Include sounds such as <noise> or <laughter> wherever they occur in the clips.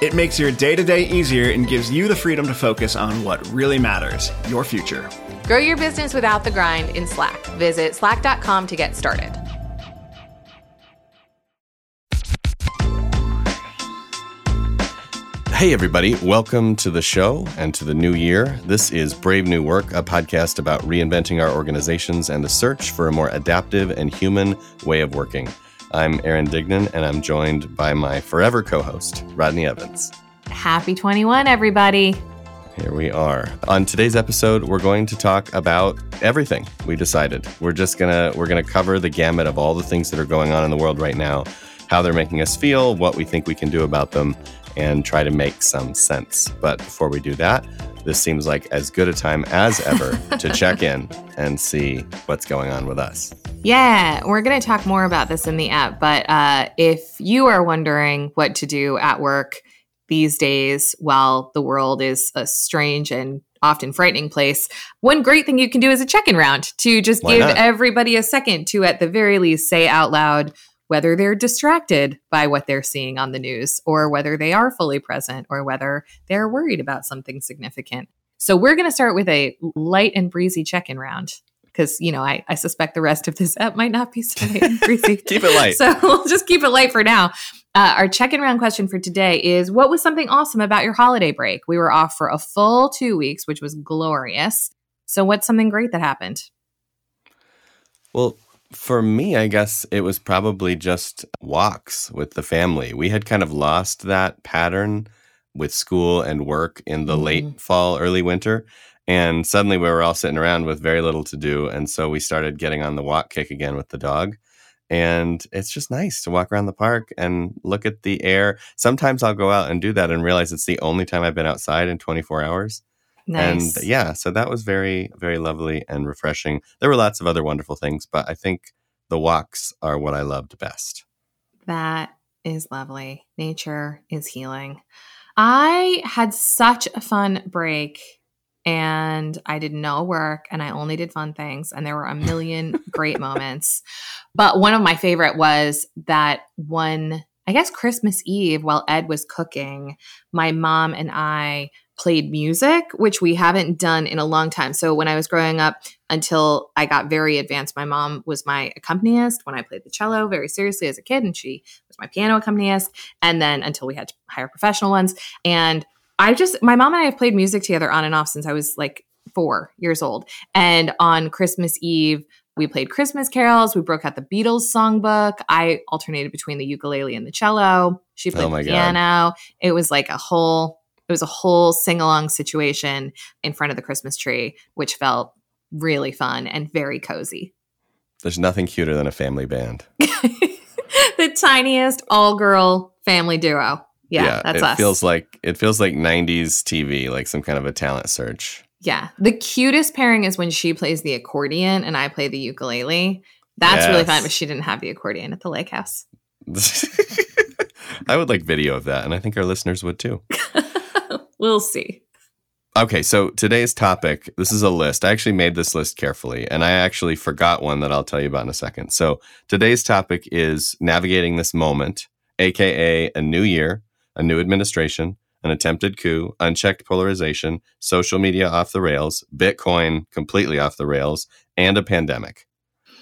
It makes your day to day easier and gives you the freedom to focus on what really matters your future. Grow your business without the grind in Slack. Visit slack.com to get started. Hey, everybody, welcome to the show and to the new year. This is Brave New Work, a podcast about reinventing our organizations and the search for a more adaptive and human way of working. I'm Aaron Dignan, and I'm joined by my forever co host, Rodney Evans. Happy 21, everybody. Here we are. On today's episode, we're going to talk about everything we decided. We're just gonna we're gonna cover the gamut of all the things that are going on in the world right now, how they're making us feel, what we think we can do about them, and try to make some sense. But before we do that, this seems like as good a time as ever to <laughs> check in and see what's going on with us. Yeah, we're going to talk more about this in the app. But uh, if you are wondering what to do at work these days while the world is a strange and often frightening place, one great thing you can do is a check in round to just Why give not? everybody a second to, at the very least, say out loud whether they're distracted by what they're seeing on the news or whether they are fully present or whether they're worried about something significant. So we're going to start with a light and breezy check in round because, you know, I, I suspect the rest of this app might not be so light and breezy. <laughs> Keep it light. So we'll just keep it light for now. Uh, our check in round question for today is What was something awesome about your holiday break? We were off for a full two weeks, which was glorious. So, what's something great that happened? Well, for me, I guess it was probably just walks with the family. We had kind of lost that pattern with school and work in the Mhm. late fall, early winter. And suddenly we were all sitting around with very little to do. And so we started getting on the walk kick again with the dog. And it's just nice to walk around the park and look at the air. Sometimes I'll go out and do that and realize it's the only time I've been outside in 24 hours. Nice. And yeah, so that was very, very lovely and refreshing. There were lots of other wonderful things, but I think the walks are what I loved best. That is lovely. Nature is healing. I had such a fun break and I did no work and I only did fun things and there were a <laughs> million great moments. But one of my favorite was that one I guess Christmas Eve while Ed was cooking, my mom and I played music, which we haven't done in a long time. So when I was growing up, until I got very advanced, my mom was my accompanist when I played the cello very seriously as a kid, and she was my piano accompanist. And then until we had to hire professional ones. And I just, my mom and I have played music together on and off since I was like four years old. And on Christmas Eve, we played Christmas carols. We broke out the Beatles songbook. I alternated between the ukulele and the cello. She oh played Oh the God. piano. It was like a whole, it was a whole sing along situation in front of the Christmas tree, which felt really fun and very cozy. There's nothing cuter than a family band. <laughs> the tiniest all girl family duo. Yeah, that's it us. feels like it feels like 90s TV, like some kind of a talent search. Yeah. The cutest pairing is when she plays the accordion and I play the ukulele. That's really fun, Yes. but she didn't have the accordion at the lake house. <laughs> <laughs> I would like video of that, and I think our listeners would too. <laughs> we'll see. Okay, so today's topic this is a list. I actually made this list carefully, and I actually forgot one that I'll tell you about in a second. So today's topic is navigating this moment, aka a new year, a new administration, an attempted coup, unchecked polarization, social media off the rails, Bitcoin completely off the rails, and a pandemic.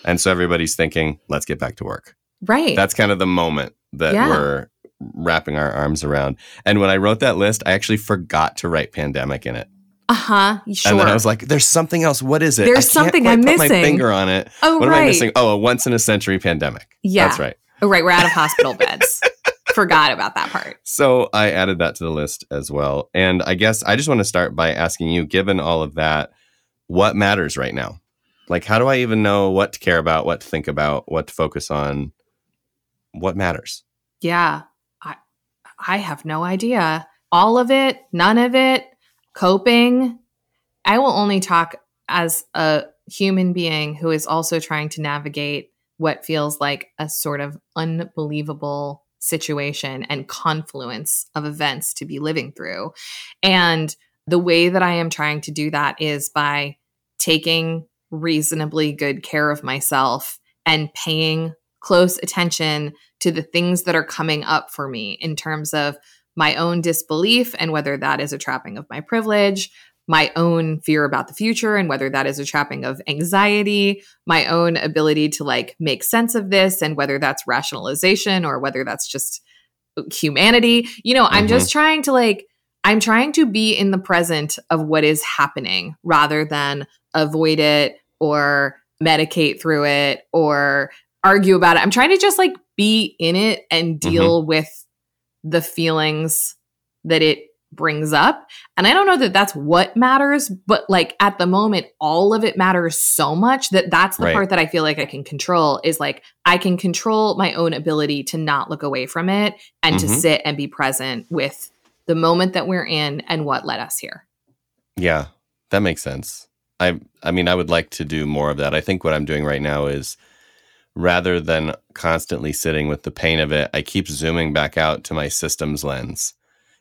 And so everybody's thinking, let's get back to work. Right. That's kind of the moment that Yeah. we're wrapping our arms around. And when I wrote that list, I actually forgot to write pandemic in it. uh huh. Sure. And then I was like, there's something else. What is it? There's I can't something I'm put my missing. finger on it. oh, What right. am I missing? Oh, a once in a century pandemic. Yeah. That's right. Oh, right. We're out of hospital beds. <laughs> Forgot about that part. So I added that to the list as well. And I guess I just want to start by asking you, given all of that, what matters right now? Like, how do I even know what to care about, what to think about, what to focus on, what matters? Yeah. I I have no idea. All of it, none of it, coping. I will only talk as a human being who is also trying to navigate what feels like a sort of unbelievable situation and confluence of events to be living through. And the way that I am trying to do that is by taking reasonably good care of myself and paying close attention to the things that are coming up for me in terms of my own disbelief and whether that is a trapping of my privilege, my own fear about the future and whether that is a trapping of anxiety, my own ability to like make sense of this and whether that's rationalization or whether that's just humanity. You know, mm-hmm. I'm just trying to like I'm trying to be in the present of what is happening rather than avoid it or medicate through it or argue about it. I'm trying to just like be in it and mm-hmm. deal mm-hmm. with the feelings that it brings up. And I don't know that that's what matters, but like at the moment, all of it matters so much that that's the right. part that I feel like I can control is like I can control my own ability to not look away from it and mm-hmm. to sit and be present with the moment that we're in and what led us here. Yeah, that makes sense. I I mean, I would like to do more of that. I think what I'm doing right now is rather than constantly sitting with the pain of it, I keep zooming back out to my systems lens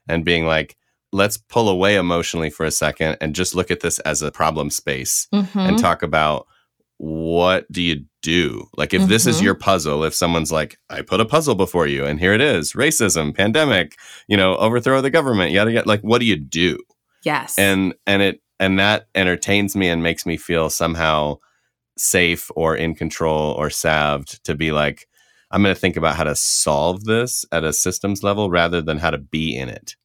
and being like, let's pull away emotionally for a second and just look at this as a problem space mm-hmm. and talk about what do you do? Like, if mm-hmm. this is mm-hmm. your puzzle, if someone's like, I put a puzzle before you and here it is racism, pandemic, you know, overthrow the government, yada, yada, like, what do you do? Yes. And, and it, and that entertains me and makes me feel somehow safe or in control or salved to be like, I'm going to think about how to solve this at a systems level rather than how to be in it.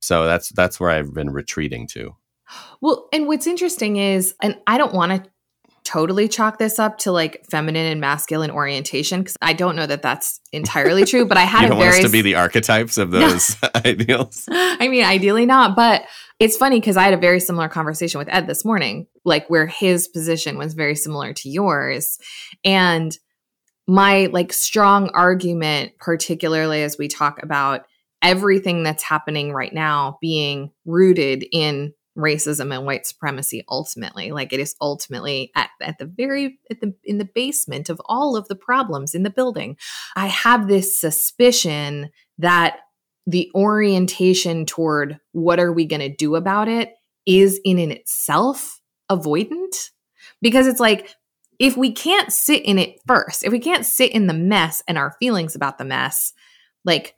So that's that's where I've been retreating to. Well, and what's interesting is, and I don't want to totally chalk this up to like feminine and masculine orientation because I don't know that that's entirely true. But I <laughs> had you don't a very want us to be the archetypes of those <laughs> ideals. <laughs> I mean, ideally not, but it's funny because I had a very similar conversation with Ed this morning, like where his position was very similar to yours, and my like strong argument, particularly as we talk about everything that's happening right now being rooted in racism and white supremacy ultimately like it is ultimately at, at the very at the in the basement of all of the problems in the building. I have this suspicion that the orientation toward what are we going to do about it is in in itself avoidant because it's like if we can't sit in it first if we can't sit in the mess and our feelings about the mess like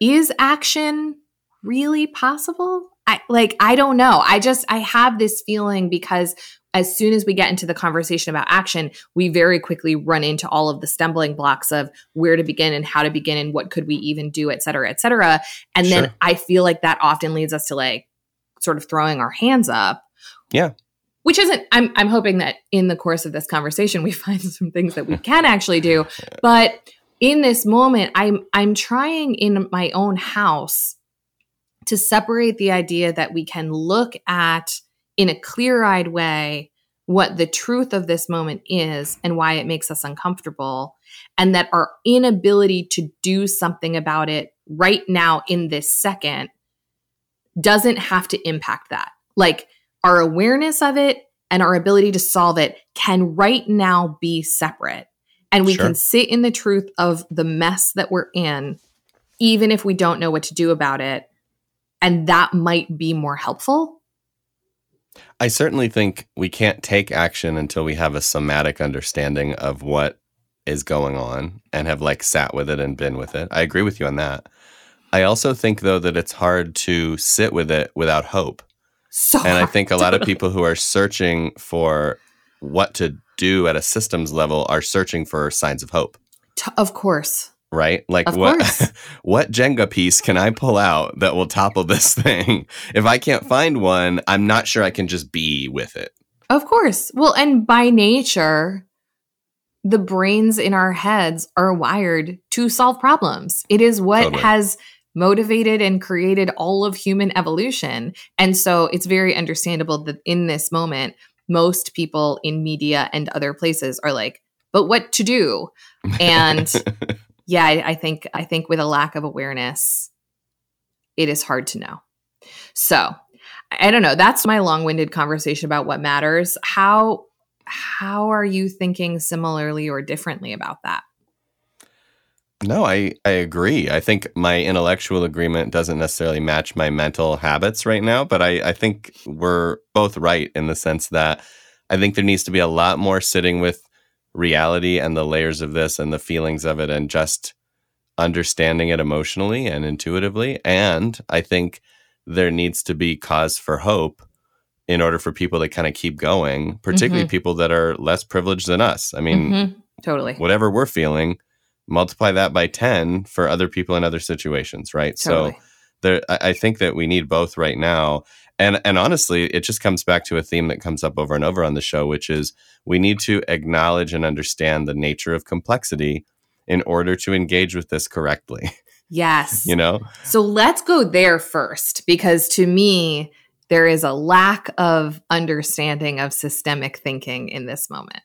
is action really possible I like I don't know. I just I have this feeling because as soon as we get into the conversation about action, we very quickly run into all of the stumbling blocks of where to begin and how to begin and what could we even do, et cetera, et cetera. And sure. then I feel like that often leads us to like sort of throwing our hands up. Yeah. Which isn't I'm I'm hoping that in the course of this conversation we <laughs> find some things that we can actually do. <laughs> But in this moment, I'm I'm trying in my own house to separate the idea that we can look at in a clear eyed way what the truth of this moment is and why it makes us uncomfortable, and that our inability to do something about it right now in this second doesn't have to impact that. Like our awareness of it and our ability to solve it can right now be separate. And we sure. can sit in the truth of the mess that we're in, even if we don't know what to do about it and that might be more helpful. I certainly think we can't take action until we have a somatic understanding of what is going on and have like sat with it and been with it. I agree with you on that. I also think though that it's hard to sit with it without hope. So and I think a lot of people who are searching for what to do at a systems level are searching for signs of hope. Of course right? Like of what <laughs> what Jenga piece can I pull out that will topple this <laughs> thing? If I can't find one, I'm not sure I can just be with it. Of course. Well, and by nature, the brains in our heads are wired to solve problems. It is what totally. has motivated and created all of human evolution. And so it's very understandable that in this moment, most people in media and other places are like, but what to do? And <laughs> yeah, I, I think I think with a lack of awareness, it is hard to know. So I don't know. That's my long-winded conversation about what matters. How how are you thinking similarly or differently about that? No, I, I agree. I think my intellectual agreement doesn't necessarily match my mental habits right now, but I, I think we're both right in the sense that I think there needs to be a lot more sitting with reality and the layers of this and the feelings of it and just understanding it emotionally and intuitively. And I think there needs to be cause for hope in order for people to kind of keep going, particularly mm-hmm. people that are less privileged than us. I mean, mm-hmm. totally. Whatever we're feeling, multiply that by 10 for other people in other situations, right? Totally. So there I think that we need both right now. And and honestly, it just comes back to a theme that comes up over and over on the show, which is we need to acknowledge and understand the nature of complexity in order to engage with this correctly. Yes. <laughs> you know? So let's go there first because to me, there is a lack of understanding of systemic thinking in this moment.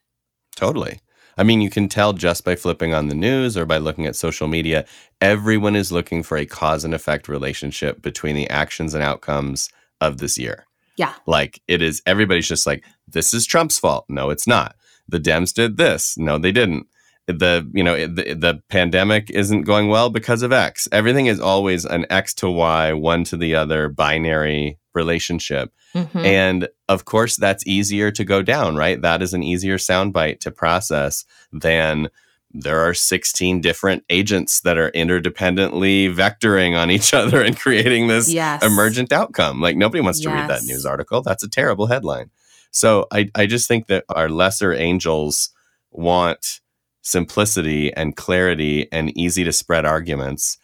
Totally. I mean, you can tell just by flipping on the news or by looking at social media, everyone is looking for a cause and effect relationship between the actions and outcomes of this year. Yeah. Like it is, everybody's just like, this is Trump's fault. No, it's not. The Dems did this. No, they didn't the you know the, the pandemic isn't going well because of x everything is always an x to y one to the other binary relationship mm-hmm. and of course that's easier to go down right that is an easier soundbite to process than there are 16 different agents that are interdependently vectoring on each <laughs> other and creating this yes. emergent outcome like nobody wants to yes. read that news article that's a terrible headline so I, I just think that our lesser angels want simplicity and clarity and easy to spread arguments.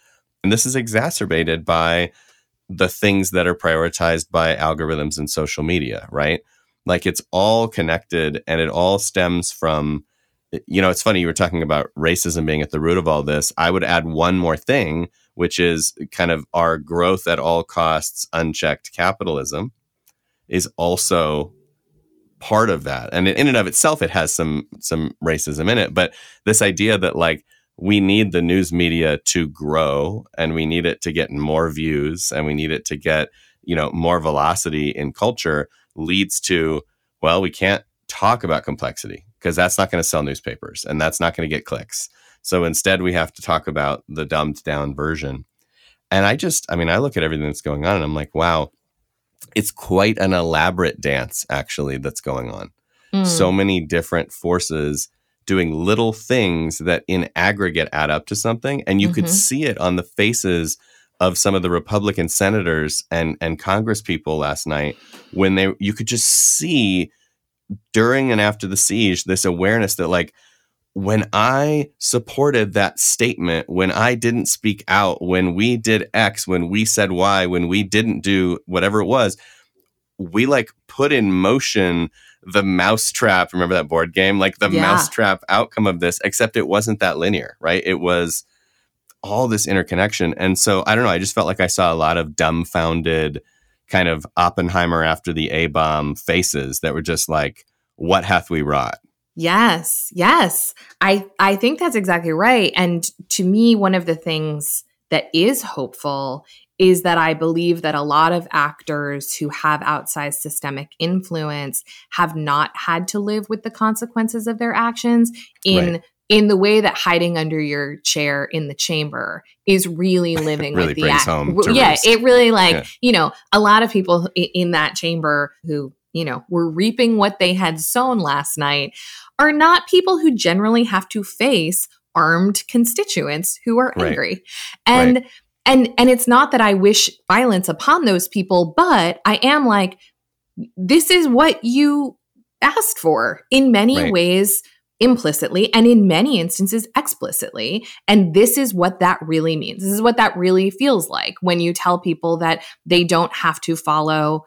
And this is exacerbated by the things that are prioritized by algorithms and social media, right? Like it's all connected and it all stems from, you know, it's funny, you were talking about racism being at the root of all this. I would add one more thing, which is kind of our growth at all costs, unchecked capitalism is also part of that. And in and of itself, it has some some racism in it. But this idea that like we need the news media to grow and we need it to get more views and we need it to get you know more velocity in culture leads to well we can't talk about complexity because that's not going to sell newspapers and that's not going to get clicks so instead we have to talk about the dumbed down version and i just i mean i look at everything that's going on and i'm like wow it's quite an elaborate dance actually that's going on. Mm. So many different forces doing little things that in aggregate add up to something and you mm-hmm. could see it on the faces of some of the Republican senators and and Congress people last night when they you could just see during and after the siege this awareness that like when I supported that statement, when I didn't speak out, when we did X, when we said Y, when we didn't do whatever it was, we like put in motion the mousetrap. Remember that board game? Like the yeah. mousetrap outcome of this, except it wasn't that linear, right? It was all this interconnection. And so I don't know, I just felt like I saw a lot of dumbfounded kind of Oppenheimer after the A bomb faces that were just like, what hath we wrought? Yes. Yes. I I think that's exactly right. And to me one of the things that is hopeful is that I believe that a lot of actors who have outsized systemic influence have not had to live with the consequences of their actions in right. in the way that hiding under your chair in the chamber is really <laughs> living really with the act. home yeah, roost. it really like, yeah. you know, a lot of people in that chamber who you know, were reaping what they had sown last night are not people who generally have to face armed constituents who are right. angry. And right. And and it's not that I wish violence upon those people, but I am like this is what you asked for in many right. ways implicitly and in many instances explicitly. And this is what that really means. This is what that really feels like when you tell people that they don't have to follow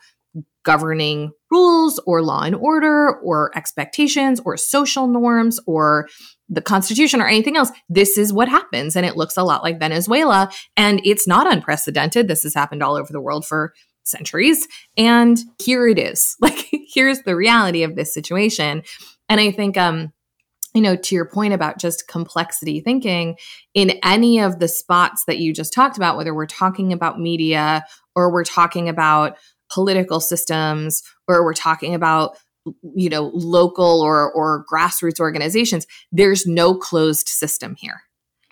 governing rules or law and order or expectations or social norms or the Constitution or anything else. This is what happens. And it looks a lot like Venezuela. And it's not unprecedented. This has happened all over the world for centuries. And here it is. <laughs> Like, here's the reality of this situation. And I think, um, you know, to your point about just complexity thinking, in any of the spots that you just talked about, whether we're talking about media or we're talking about political systems or we're talking about you know local or or grassroots organizations there's no closed system here.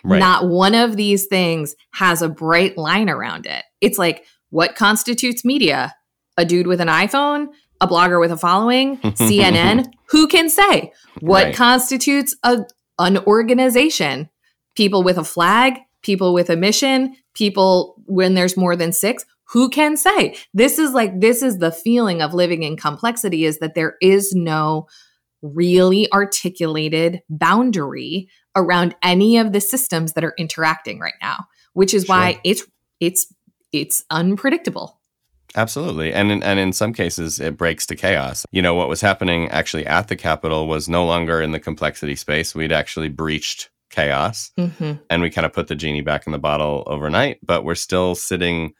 Right. not one of these things has a bright line around it. It's like what constitutes media? A dude with an iphone? A blogger with a following? <laughs> Cnn who can say? What right. constitutes a an organization? People with a flag people with a mission people when there's more than six who can say? This is like this is the feeling of living in complexity is that there is no really articulated boundary around any of the systems that are interacting right now which is sure. why it's it's it's unpredictable. Absolutely. And in, and in some cases it breaks to chaos. You know what was happening actually at the capitol was no longer in the complexity space. We'd actually breached chaos mm-hmm. and we kind of put the genie back in the bottle overnight but we're still sitting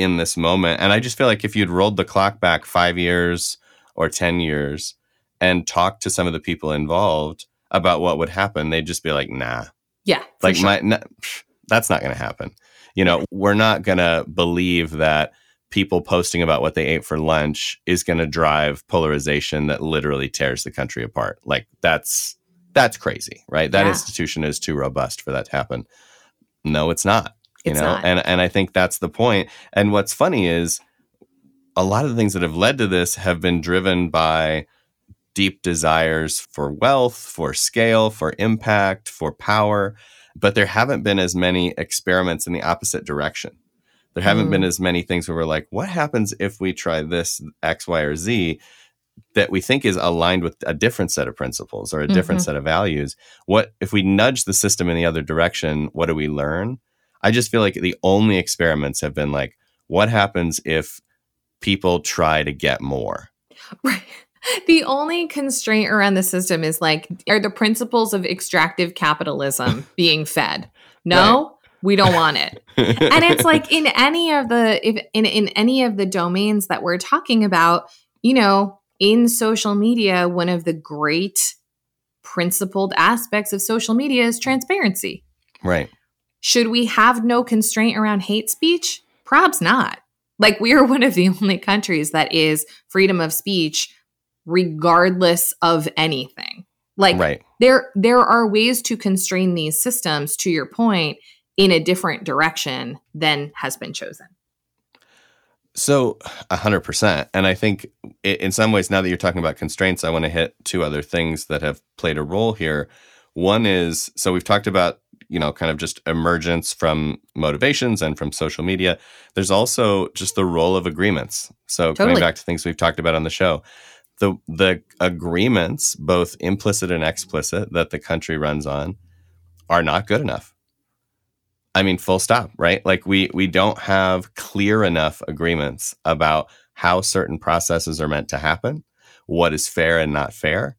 in this moment. And I just feel like if you'd rolled the clock back five years or 10 years and talked to some of the people involved about what would happen, they'd just be like, nah. Yeah. Like, sure. my, that's not going to happen. You know, we're not going to believe that people posting about what they ate for lunch is going to drive polarization that literally tears the country apart. Like, that's. That's crazy, right? That yeah. institution is too robust for that to happen. No, it's not you it's know not. and and i think that's the point and what's funny is a lot of the things that have led to this have been driven by deep desires for wealth for scale for impact for power but there haven't been as many experiments in the opposite direction there haven't mm. been as many things where we're like what happens if we try this x y or z that we think is aligned with a different set of principles or a different mm-hmm. set of values what if we nudge the system in the other direction what do we learn I just feel like the only experiments have been like, what happens if people try to get more? Right. <laughs> The only constraint around the system is like, are the principles of extractive capitalism <laughs> being fed? No, right. we don't want it. <laughs> and it's like in any of the if in, in any of the domains that we're talking about, you know, in social media, one of the great principled aspects of social media is transparency. Right. Should we have no constraint around hate speech? Probs not. Like we are <laughs> one of the only countries that is freedom of speech regardless of anything. Like right. there there are ways to constrain these systems to your point in a different direction than has been chosen. So, 100%. And I think in some ways, now that you're talking about constraints, I want to hit two other things that have played a role here. One is so we've talked about you know, kind of just emergence from motivations and from social media. There's also just the role of agreements. So totally. coming back to things we've talked about on the show, the the agreements, both implicit and explicit, that the country runs on, are not good enough. I mean, full stop, right? Like we we don't have clear enough agreements about how certain processes are meant to happen, what is fair and not fair,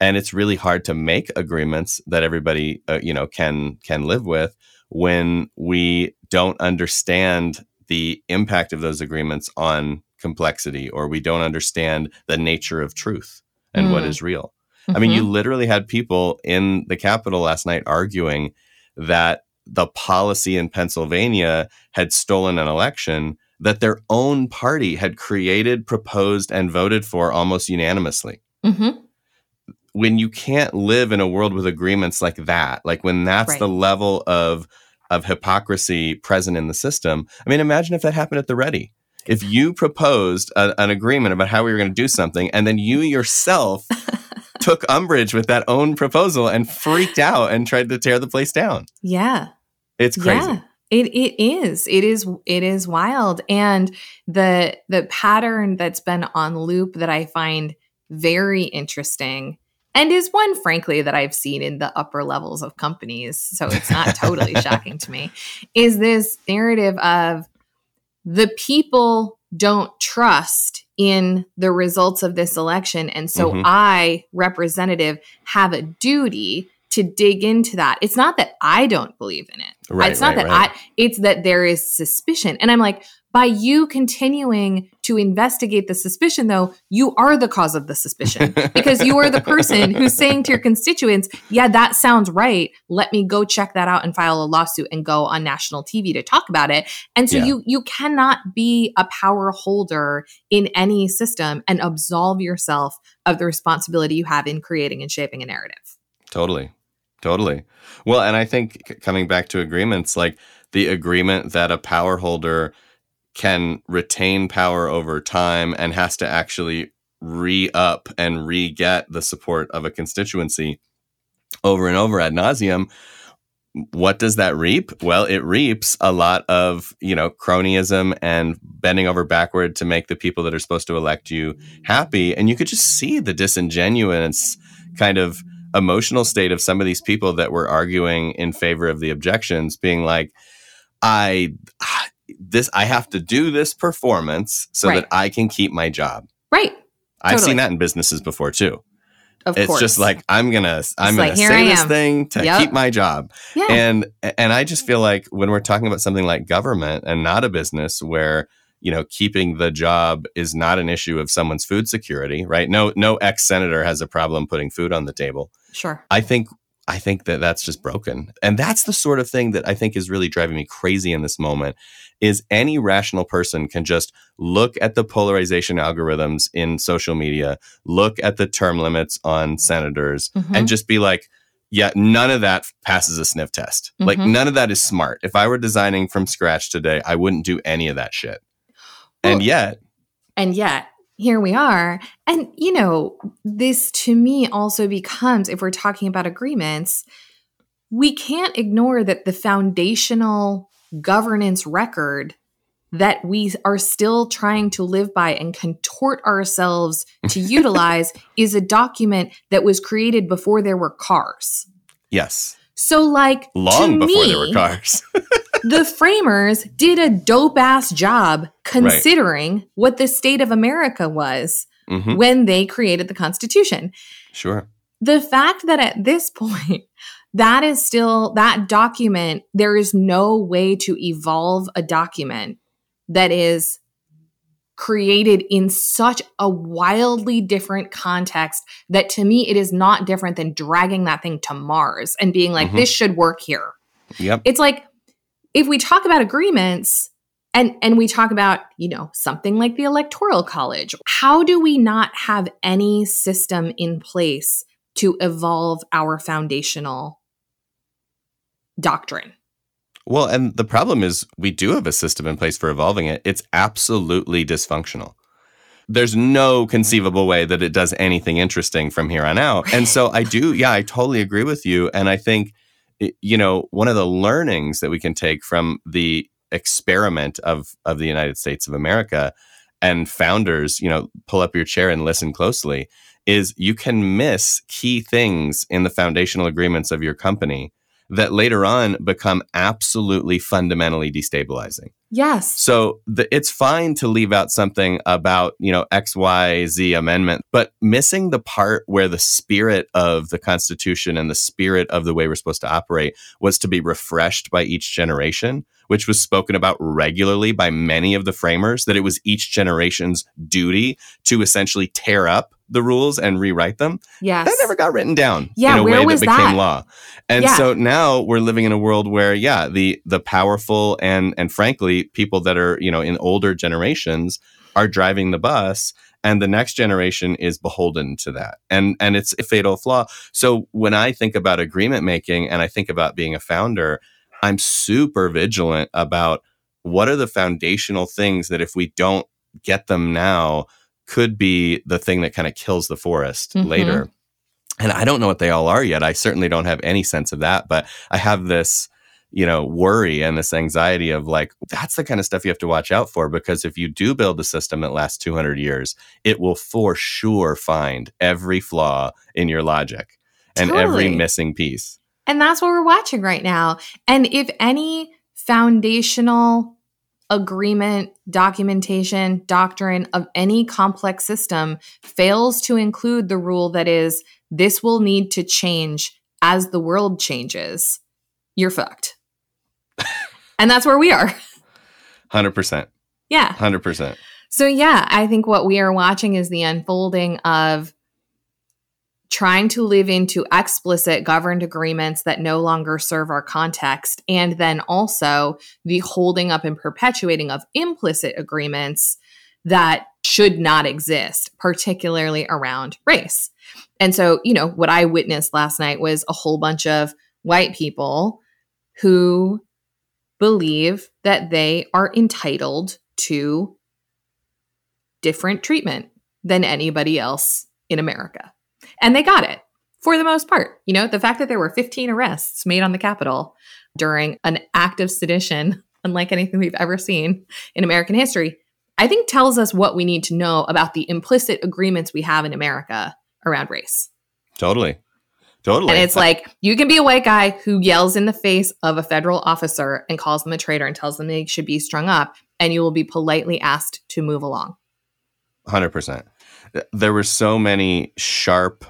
and it's really hard to make agreements that everybody uh, you know can can live with when we don't understand the impact of those agreements on complexity or we don't understand the nature of truth and mm. what is real mm-hmm. i mean you mm-hmm. literally had people in the capitol last night arguing that the policy in pennsylvania had stolen an election that their own party had created proposed and voted for almost unanimously mm-hmm when you can't live in a world with agreements like that, like when that's right. the level of of hypocrisy present in the system. I mean, imagine if that happened at the ready. If you proposed a, an agreement about how we were going to do something, and then you yourself <laughs> took umbrage with that own proposal and freaked out and tried to tear the place down. Yeah. It's crazy. Yeah. It it is. It is it is wild. And the the pattern that's been on loop that I find very interesting and is one, frankly, that I've seen in the upper levels of companies. So it's not totally <laughs> shocking to me. Is this narrative of the people don't trust in the results of this election. And so mm-hmm. I, representative, have a duty to dig into that. It's not that I don't believe in it. Right, it's not right, that right. I it's that there is suspicion. And I'm like, by you continuing to investigate the suspicion though, you are the cause of the suspicion <laughs> because you are the person who's saying to your constituents, "Yeah, that sounds right. Let me go check that out and file a lawsuit and go on national TV to talk about it." And so Yeah. you you cannot be a power holder in any system and absolve yourself of the responsibility you have in creating and shaping a narrative. Totally. Totally. Well, and I think coming back to agreements, like the agreement that a power holder can retain power over time and has to actually re up and re get the support of a constituency over and over ad nauseum. What does that reap? Well, it reaps a lot of, you know, cronyism and bending over backward to make the people that are supposed to elect you happy. And you could just see the disingenuous kind of emotional state of some of these people that were arguing in favor of the objections being like i this i have to do this performance so Right. that i can keep my job Right. i've Totally. seen that in businesses before too Of course. it's course. just like i'm gonna i'm like, gonna say this thing to Yep. keep my job yeah. and and i just feel like when we're talking about something like government and not a business where you know keeping the job is not an issue of someone's food security right no no ex senator has a problem putting food on the table sure. I think I think that that's just broken. And that's the sort of thing that I think is really driving me crazy in this moment is any rational person can just look at the polarization algorithms in social media, look at the term limits on senators Mhm. and just be like yeah, none of that passes a sniff test. Like Mhm. none of that is smart. If I were designing from scratch today, I wouldn't do any of that shit. and yet, And yet, here we are. And, you know, this to me also becomes, if we're talking about agreements, we can't ignore that the foundational governance record that we are still trying to live by and contort ourselves <laughs> to utilize is a document that was created before there were cars. yes, So, like, long before me, there were cars. <laughs> the framers did a dope ass job considering what the state of America was Mhm, when they created the Constitution. Sure. The fact that at this <laughs> point, that is still that document, there is no way to evolve a document that is created in such a wildly different context that to me it is not different than dragging that thing to Mars and being like, Mhm. this should work here Yep. it's like if we talk about agreements and and we talk about you know something like the electoral college how do we not have any system in place to evolve our foundational doctrine Well, and the problem is we do have a system in place for evolving it. It's absolutely dysfunctional. There's no conceivable way that it does anything interesting from here on out. And so I do, yeah, I totally agree with you. And I think, you know, one of the learnings that we can take from the experiment of of the United States of America and founders, you know, pull up your chair and listen closely, is you can miss key things in the foundational agreements of your company that later on become absolutely fundamentally destabilizing. yes So the, it's fine to leave out something about, you know, XYZ amendment, but missing the part where the spirit of the Constitution and the spirit of the way we're supposed to operate was to be refreshed by each generation, which was spoken about regularly by many of the framers, that it was each generation's duty to essentially tear up the rules and rewrite them yes that never got written down Yeah, in a way that became that? law. And Yeah. so now we're living in a world where, yeah, the the powerful and and frankly, people that are, you know, in older generations are driving the bus and the next generation is beholden to that. And and it's a fatal flaw. So when I think about agreement making and I think about being a founder, I'm super vigilant about what are the foundational things that if we don't get them now could be the thing that kind of kills the forest Mhm. later. And I don't know what they all are yet. I certainly don't have any sense of that, but I have this, you know, worry and this anxiety of like, that's the kind of stuff you have to watch out for because if you do build a system that lasts 200 years, it will for sure find every flaw in your logic and every missing piece. And that's what we're watching right now. And if any foundational agreement, documentation, doctrine of any complex system fails to include the rule that is, this will need to change as the world changes, you're fucked. <laughs> and that's where we are. 100%. Yeah. 100%. So, yeah, I think what we are watching is the unfolding of trying to live into explicit governed agreements that no longer serve our context, and then also the holding up and perpetuating of implicit agreements that should not exist, particularly around race. And so, you know, what I witnessed last night was a whole bunch of white people who believe that they are entitled to different treatment than anybody else in America. And they got it for the most part. You know, the fact that there were 15 arrests made on the Capitol during an act of sedition, <laughs> unlike anything we've ever seen in American history, I think tells us what we need to know about the implicit agreements we have in America around race. Totally. Totally. And it's like you can be a white guy who yells in the face of a federal officer and calls them a traitor and tells them they should be strung up, and you will be politely asked to move along. 100%. There were so many sharp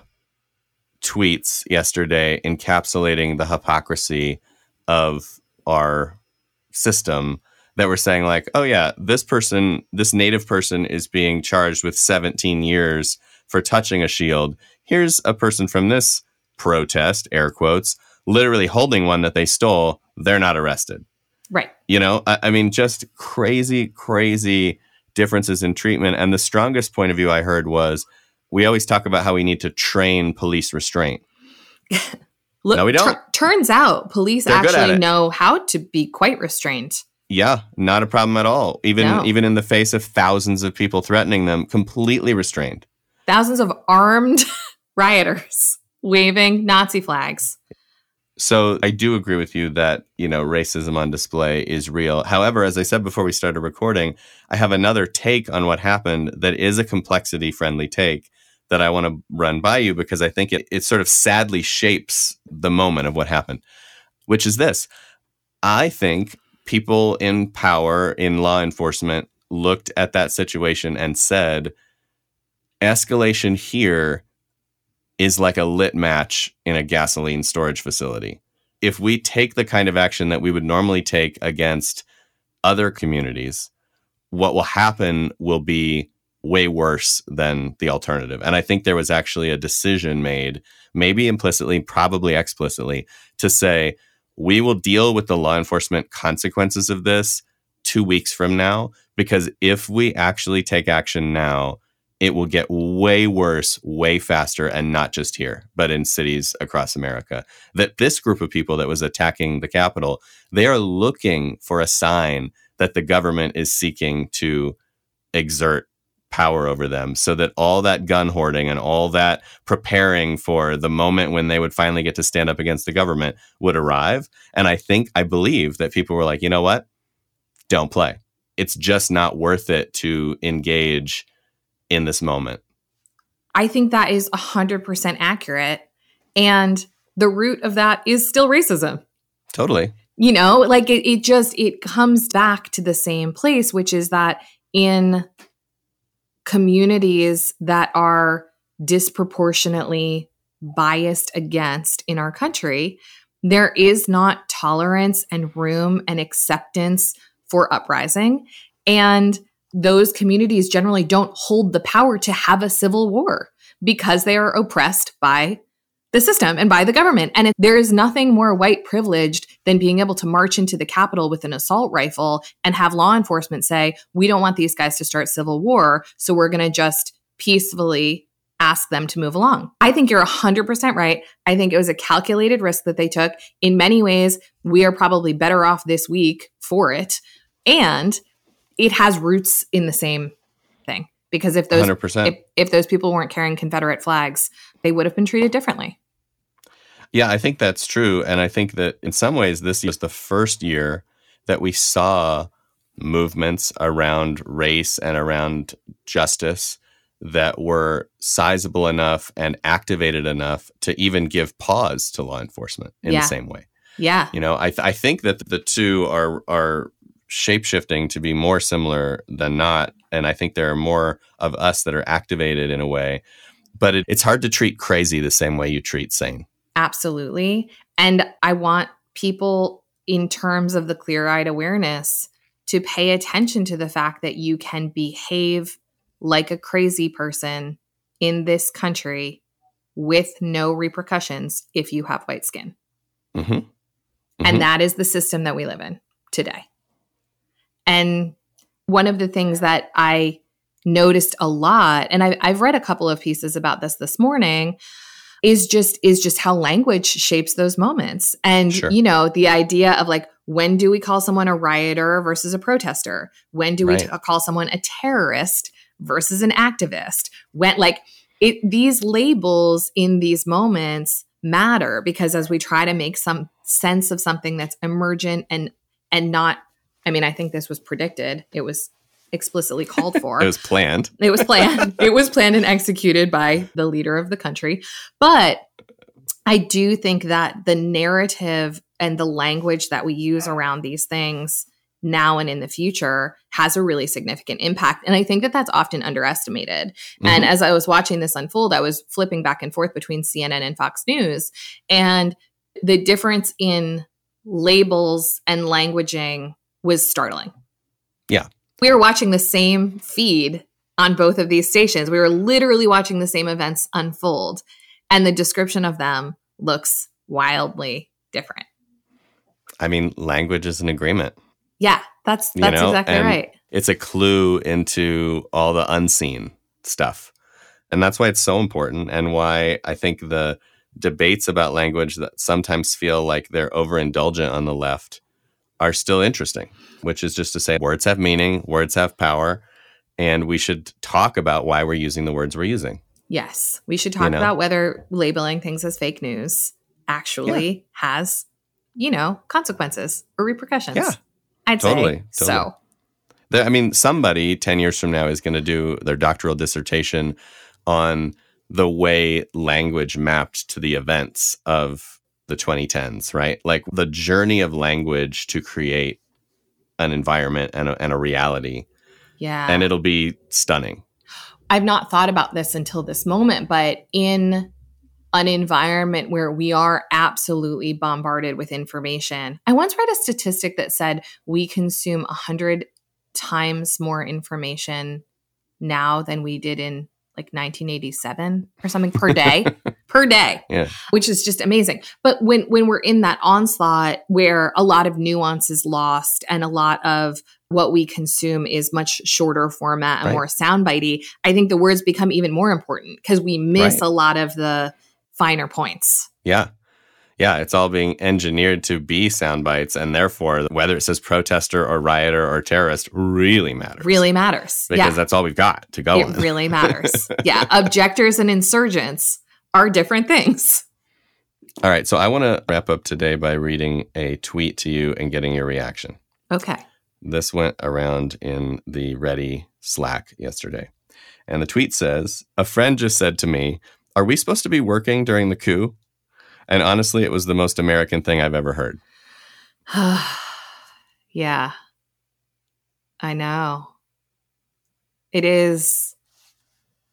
tweets yesterday encapsulating the hypocrisy of our system that were saying like, "Oh yeah, this person, this native person is being charged with 17 years for touching a shield. Here's a person from this protest, air quotes, literally holding one that they stole. They're not arrested." Right. You know, I, I mean, just crazy, crazy differences in treatment. And the strongest point of view I heard was we always talk about how we need to train police restraint. <laughs> Look, No, we don't. turns out police They're actually know how to be quite restrained. Yeah, not a problem at all. Even No. even in the face of thousands of people threatening them, completely restrained. Thousands of armed <laughs> rioters waving Nazi flags. So I do agree with you that, you know, racism on display is real. However, as I said before we started recording, I have another take on what happened that is a complexity friendly take that I want to run by you because I think it, it sort of sadly shapes the moment of what happened, which is this. I think people in power in law enforcement looked at that situation and said, escalation here is like a lit match in a gasoline storage facility. If we take the kind of action that we would normally take against other communities, what will happen will be way worse than the alternative. And I think there was actually a decision made, maybe implicitly, probably explicitly, to say, we will deal with the law enforcement consequences of this two weeks from now. Because if we actually take action now, it will get way worse, way faster, and not just here, but in cities across America. That this group of people that was attacking the Capitol, they are looking for a sign that the government is seeking to exert power over them so that all that gun hoarding and all that preparing for the moment when they would finally get to stand up against the government would arrive. And I think, I believe that people were like, you know what? Don't play. It's just not worth it to engage in this moment. I think that is 100% accurate. And the root of that is still racism. Totally. You know, like it, it just it comes back to the same place, which is that in communities that are disproportionately biased against in our country, there is not tolerance and room and acceptance for uprising. And those communities generally don't hold the power to have a civil war because they are oppressed by the system and by the government. And it, there is nothing more white privileged than being able to march into the Capitol with an assault rifle and have law enforcement say, we don't want these guys to start civil war. So we're going to just peacefully ask them to move along. I think you're 100% right. I think it was a calculated risk that they took. In many ways, we are probably better off this week for it. And it has roots in the same thing because if those if, if those people weren't carrying Confederate flags, they would have been treated differently. Yeah, I think that's true. And I think that in some ways, this was the first year that we saw movements around race and around justice that were sizable enough and activated enough to even give pause to law enforcement in Yeah. the same way. Yeah. You know, I, th- I think that the two are are shapeshifting to be more similar than not, and I think there are more of us that are activated in a way. But it, it's hard to treat crazy the same way you treat sane. Absolutely. And I want people, in terms of the clear eyed awareness, to pay attention to the fact that you can behave like a crazy person in this country with no repercussions if you have white skin. Mm-hmm. Mm-hmm. And that is the system that we live in today. And one of the things that I noticed a lot, and I, I've read a couple of pieces about this this morning, is just is just how language shapes those moments. And sure. you know, the idea of like when do we call someone a rioter versus a protester? When do we right. t- call someone a terrorist versus an activist? When like it these labels in these moments matter because as we try to make some sense of something that's emergent and and not I mean, I think this was predicted. It was explicitly called <laughs> for. it was planned. It was planned. <laughs> it was planned and executed by the leader of the country. But I do think that the narrative and the language that we use around these things now and in the future has a really significant impact. And I think that that's often underestimated. Mm-hmm. And as I was watching this unfold, I was flipping back and forth between CNN and Fox News. And the difference in labels and languaging was startling. Yeah. We were watching the same feed on both of these stations. We were literally watching the same events unfold, and the description of them looks wildly different. I mean, language is an agreement. Yeah, that's that's you know? exactly and right. It's a clue into all the unseen stuff. And that's why it's so important and why I think the debates about language that sometimes feel like they're overindulgent on the left are still interesting, which is just to say words have meaning, words have power, and we should talk about why we're using the words we're using. Yes, we should talk you know? about whether labeling things as fake news actually yeah. has, you know, consequences or repercussions. Yeah. I'd totally, say totally. so. I mean, somebody 10 years from now is going to do their doctoral dissertation on the way language mapped to the events of the 2010s, right? Like the journey of language to create an environment and a, and a reality. Yeah. And it'll be stunning. I've not thought about this until this moment, but in an environment where we are absolutely bombarded with information. I once read a statistic that said we consume 100 times more information now than we did in like 1987 or something per day <laughs> per day yeah. which is just amazing but when when we're in that onslaught where a lot of nuance is lost and a lot of what we consume is much shorter format and right. more soundbitey i think the words become even more important because we miss right. a lot of the finer points yeah yeah, it's all being engineered to be sound bites, and therefore, whether it says protester or rioter or terrorist really matters. Really matters because yeah. that's all we've got to go. It on. really matters. <laughs> yeah, objectors and insurgents are different things. All right, so I want to wrap up today by reading a tweet to you and getting your reaction. Okay. This went around in the Ready Slack yesterday. And the tweet says A friend just said to me, Are we supposed to be working during the coup? And honestly, it was the most American thing I've ever heard. <sighs> yeah. I know. It is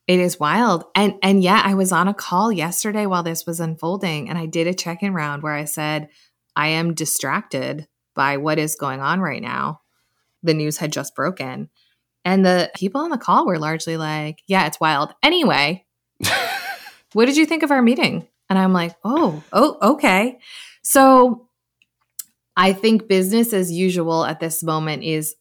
it is wild. And and yeah, I was on a call yesterday while this was unfolding and I did a check-in round where I said I am distracted by what is going on right now. The news had just broken. And the people on the call were largely like, yeah, it's wild. Anyway, <laughs> what did you think of our meeting? And I'm like, oh, oh, okay. So I think business as usual at this moment is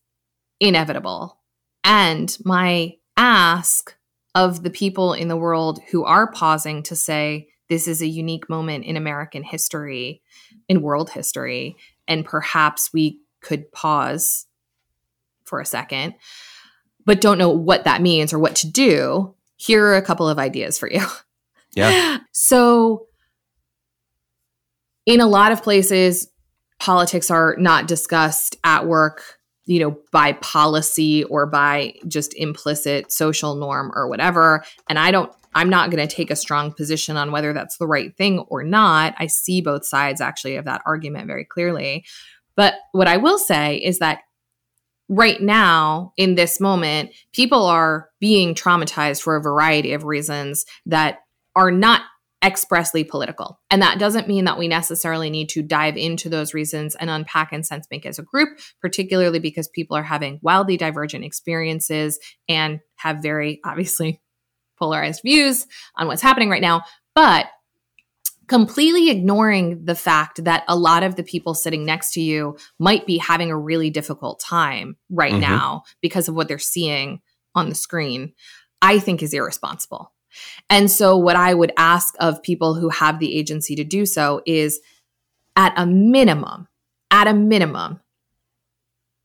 inevitable. And my ask of the people in the world who are pausing to say, this is a unique moment in American history, in world history, and perhaps we could pause for a second, but don't know what that means or what to do. Here are a couple of ideas for you. Yeah. <laughs> So, in a lot of places, politics are not discussed at work, you know, by policy or by just implicit social norm or whatever. And I don't, I'm not going to take a strong position on whether that's the right thing or not. I see both sides actually of that argument very clearly. But what I will say is that right now, in this moment, people are being traumatized for a variety of reasons that are not expressly political. And that doesn't mean that we necessarily need to dive into those reasons and unpack and sense make as a group, particularly because people are having wildly divergent experiences and have very obviously polarized views on what's happening right now. But completely ignoring the fact that a lot of the people sitting next to you might be having a really difficult time right mm-hmm. now because of what they're seeing on the screen, I think is irresponsible. And so, what I would ask of people who have the agency to do so is at a minimum, at a minimum,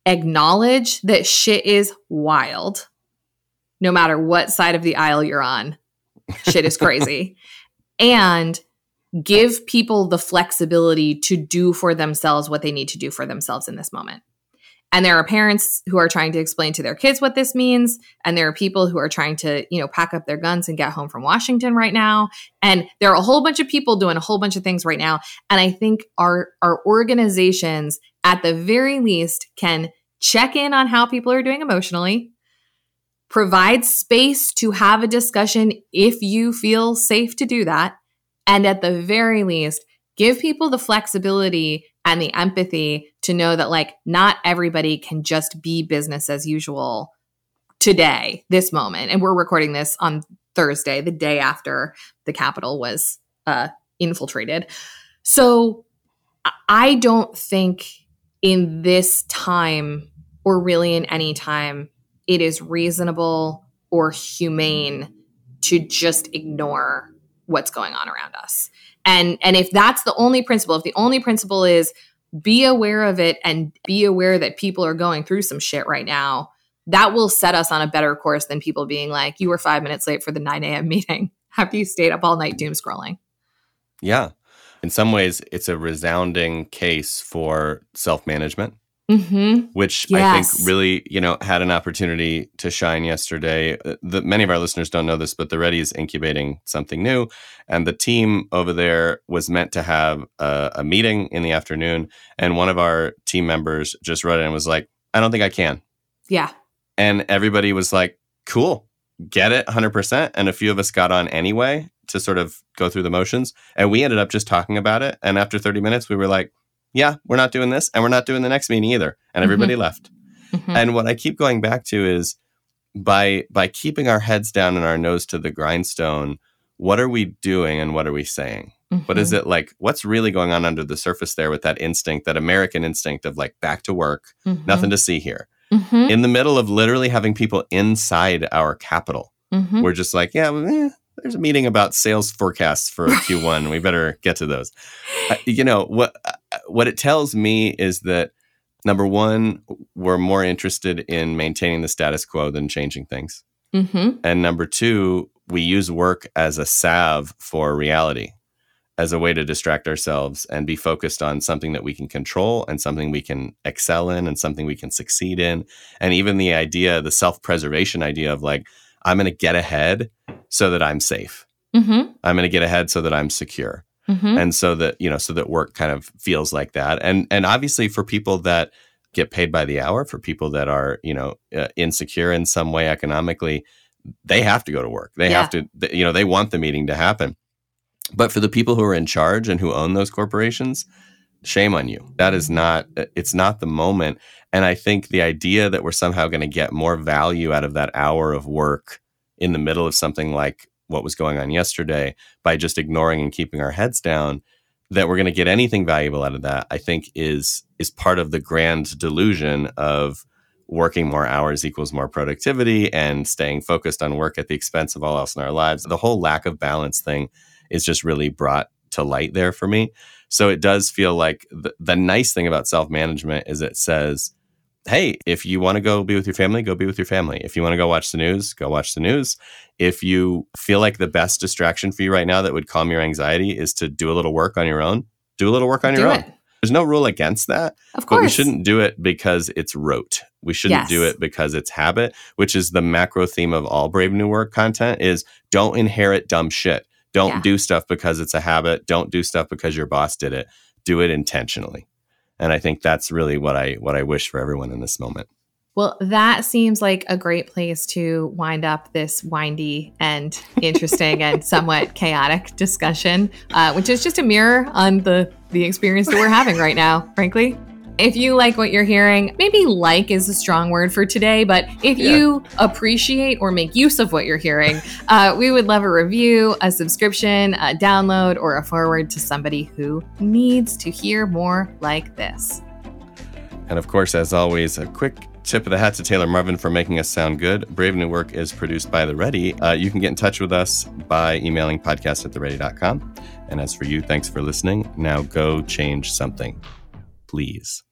acknowledge that shit is wild, no matter what side of the aisle you're on. Shit is crazy. <laughs> and give people the flexibility to do for themselves what they need to do for themselves in this moment. And there are parents who are trying to explain to their kids what this means. And there are people who are trying to, you know, pack up their guns and get home from Washington right now. And there are a whole bunch of people doing a whole bunch of things right now. And I think our, our organizations, at the very least, can check in on how people are doing emotionally, provide space to have a discussion if you feel safe to do that. And at the very least, give people the flexibility and the empathy to know that like not everybody can just be business as usual today, this moment. And we're recording this on Thursday, the day after the Capitol was uh, infiltrated. So I don't think in this time, or really in any time, it is reasonable or humane to just ignore what's going on around us. And and if that's the only principle, if the only principle is be aware of it and be aware that people are going through some shit right now, that will set us on a better course than people being like, you were five minutes late for the 9 a.m. <laughs> meeting after you stayed up all night doom scrolling. Yeah. In some ways, it's a resounding case for self management Mm-hmm. which yes. I think really, you know, had an opportunity to shine yesterday. Uh, the, many of our listeners don't know this, but the Ready is incubating something new, and the team over there was meant to have a, a meeting in the afternoon, and one of our team members just wrote in and was like, "I don't think I can." Yeah, and everybody was like, "Cool, get it, hundred percent." And a few of us got on anyway to sort of go through the motions, and we ended up just talking about it. And after thirty minutes, we were like yeah, we're not doing this and we're not doing the next meeting either. And everybody mm-hmm. left. Mm-hmm. And what I keep going back to is by by keeping our heads down and our nose to the grindstone, what are we doing and what are we saying? Mm-hmm. What is mm-hmm. it like? What's really going on under the surface there with that instinct, that American instinct of like back to work, mm-hmm. nothing to see here. Mm-hmm. In the middle of literally having people inside our capital, we're just like, yeah, well, eh, there's a meeting about sales forecasts for <laughs> Q1. we better get to those. Uh, you know what? What it tells me is that number one, we're more interested in maintaining the status quo than changing things, mm-hmm. and number two, we use work as a salve for reality, as a way to distract ourselves and be focused on something that we can control and something we can excel in and something we can succeed in, and even the idea, the self-preservation idea of like I'm going to get ahead so that I'm safe. Mm-hmm. I'm going to get ahead so that I'm secure. Mm-hmm. And so that, you know, so that work kind of feels like that. And and obviously for people that get paid by the hour, for people that are, you know, uh, insecure in some way economically, they have to go to work. They yeah. have to you know, they want the meeting to happen. But for the people who are in charge and who own those corporations, shame on you. That is not it's not the moment. And I think the idea that we're somehow going to get more value out of that hour of work in the middle of something like what was going on yesterday by just ignoring and keeping our heads down that we're going to get anything valuable out of that i think is is part of the grand delusion of working more hours equals more productivity and staying focused on work at the expense of all else in our lives. The whole lack of balance thing is just really brought to light there for me. So it does feel like the, the nice thing about self-management is it says hey, if you want to go be with your family, go be with your family. If you want to go watch the news, go watch the news. If you feel like the best distraction for you right now that would calm your anxiety is to do a little work on your own, do a little work on do your it. own. There's no rule against that. Of course. But we shouldn't do it because it's rote. We shouldn't yes. do it because it's habit, which is the macro theme of all Brave New Work content is don't inherit dumb shit. Don't yeah. do stuff because it's a habit. Don't do stuff because your boss did it. Do it intentionally and I think that's really what I what I wish for everyone in this moment. Well, that seems like a great place to wind up this windy and interesting and <laughs> somewhat chaotic discussion, uh, which is just a mirror on the the experience that we're having right now, frankly. If you like what you're hearing, maybe like is a strong word for today, but if yeah. you appreciate or make use of what you're hearing, <laughs> uh, we would love a review, a subscription, a download, or a forward to somebody who needs to hear more like this. And of course, as always, a quick tip of the hat to Taylor Marvin for making us sound good. Brave New Work is produced by The Ready. Uh, you can get in touch with us by emailing podcast at theready.com. And as for you, thanks for listening. Now go change something, please.